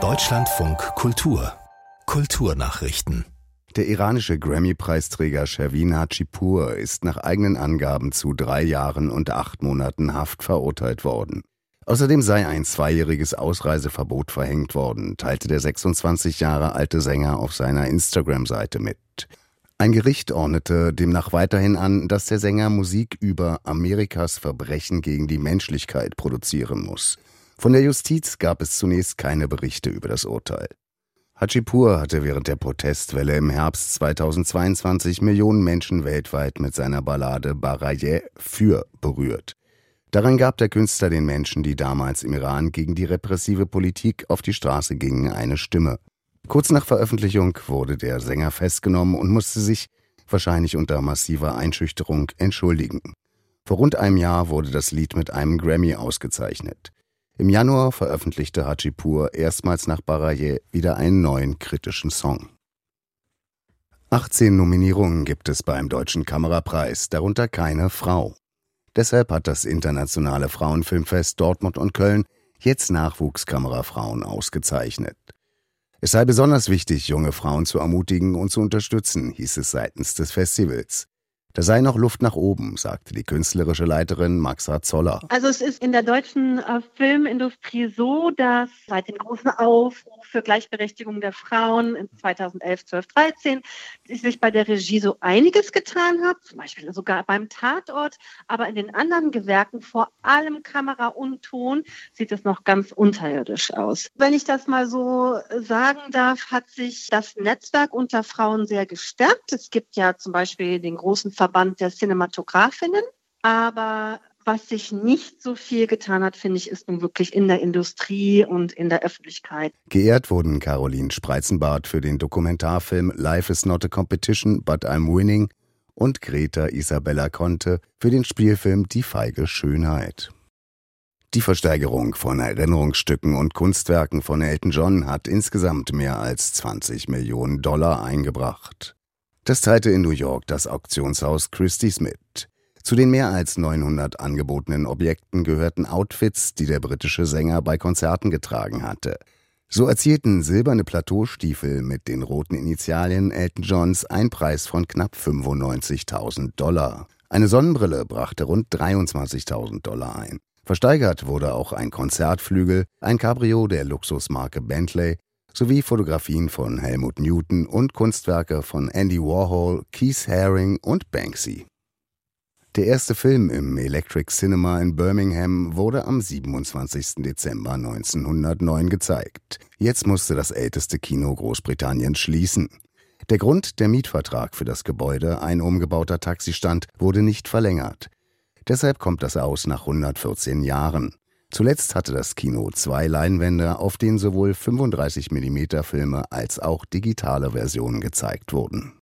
Deutschlandfunk Kultur Kulturnachrichten der iranische Grammy-Preisträger Shervin Hachipur ist nach eigenen Angaben zu drei Jahren und acht Monaten Haft verurteilt worden. Außerdem sei ein zweijähriges Ausreiseverbot verhängt worden, teilte der 26 Jahre alte Sänger auf seiner Instagram-Seite mit. Ein Gericht ordnete demnach weiterhin an, dass der Sänger Musik über Amerikas Verbrechen gegen die Menschlichkeit produzieren muss. Von der Justiz gab es zunächst keine Berichte über das Urteil. Hachipur hatte während der Protestwelle im Herbst 2022 Millionen Menschen weltweit mit seiner Ballade Baraye für berührt. Darin gab der Künstler den Menschen, die damals im Iran gegen die repressive Politik auf die Straße gingen, eine Stimme. Kurz nach Veröffentlichung wurde der Sänger festgenommen und musste sich, wahrscheinlich unter massiver Einschüchterung, entschuldigen. Vor rund einem Jahr wurde das Lied mit einem Grammy ausgezeichnet. Im Januar veröffentlichte Hachipur erstmals nach Baraye wieder einen neuen kritischen Song. 18 Nominierungen gibt es beim Deutschen Kamerapreis, darunter keine Frau. Deshalb hat das Internationale Frauenfilmfest Dortmund und Köln jetzt Nachwuchskamerafrauen ausgezeichnet. Es sei besonders wichtig, junge Frauen zu ermutigen und zu unterstützen, hieß es seitens des Festivals. Da sei noch Luft nach oben, sagte die künstlerische Leiterin Maxa Zoller. Also es ist in der deutschen äh, Filmindustrie so, dass seit dem großen Aufruf für Gleichberechtigung der Frauen in 2011, 12, 13 sich bei der Regie so einiges getan hat, zum Beispiel sogar beim Tatort, aber in den anderen Gewerken, vor allem Kamera und Ton, sieht es noch ganz unterirdisch aus. Wenn ich das mal so sagen darf, hat sich das Netzwerk unter Frauen sehr gestärkt. Es gibt ja zum Beispiel den großen Verband der Cinematografinnen. Aber was sich nicht so viel getan hat, finde ich, ist nun wirklich in der Industrie und in der Öffentlichkeit. Geehrt wurden Caroline Spreizenbart für den Dokumentarfilm Life is not a competition, but I'm winning und Greta Isabella Conte für den Spielfilm Die feige Schönheit. Die Versteigerung von Erinnerungsstücken und Kunstwerken von Elton John hat insgesamt mehr als 20 Millionen Dollar eingebracht. Das teilte in New York das Auktionshaus Christie's mit. Zu den mehr als 900 angebotenen Objekten gehörten Outfits, die der britische Sänger bei Konzerten getragen hatte. So erzielten silberne Plateaustiefel mit den roten Initialien Elton Johns einen Preis von knapp 95.000 Dollar. Eine Sonnenbrille brachte rund 23.000 Dollar ein. Versteigert wurde auch ein Konzertflügel, ein Cabrio der Luxusmarke Bentley sowie Fotografien von Helmut Newton und Kunstwerke von Andy Warhol, Keith Haring und Banksy. Der erste Film im Electric Cinema in Birmingham wurde am 27. Dezember 1909 gezeigt. Jetzt musste das älteste Kino Großbritanniens schließen. Der Grund, der Mietvertrag für das Gebäude, ein umgebauter Taxistand, wurde nicht verlängert. Deshalb kommt das aus nach 114 Jahren. Zuletzt hatte das Kino zwei Leinwände, auf denen sowohl 35 mm Filme als auch digitale Versionen gezeigt wurden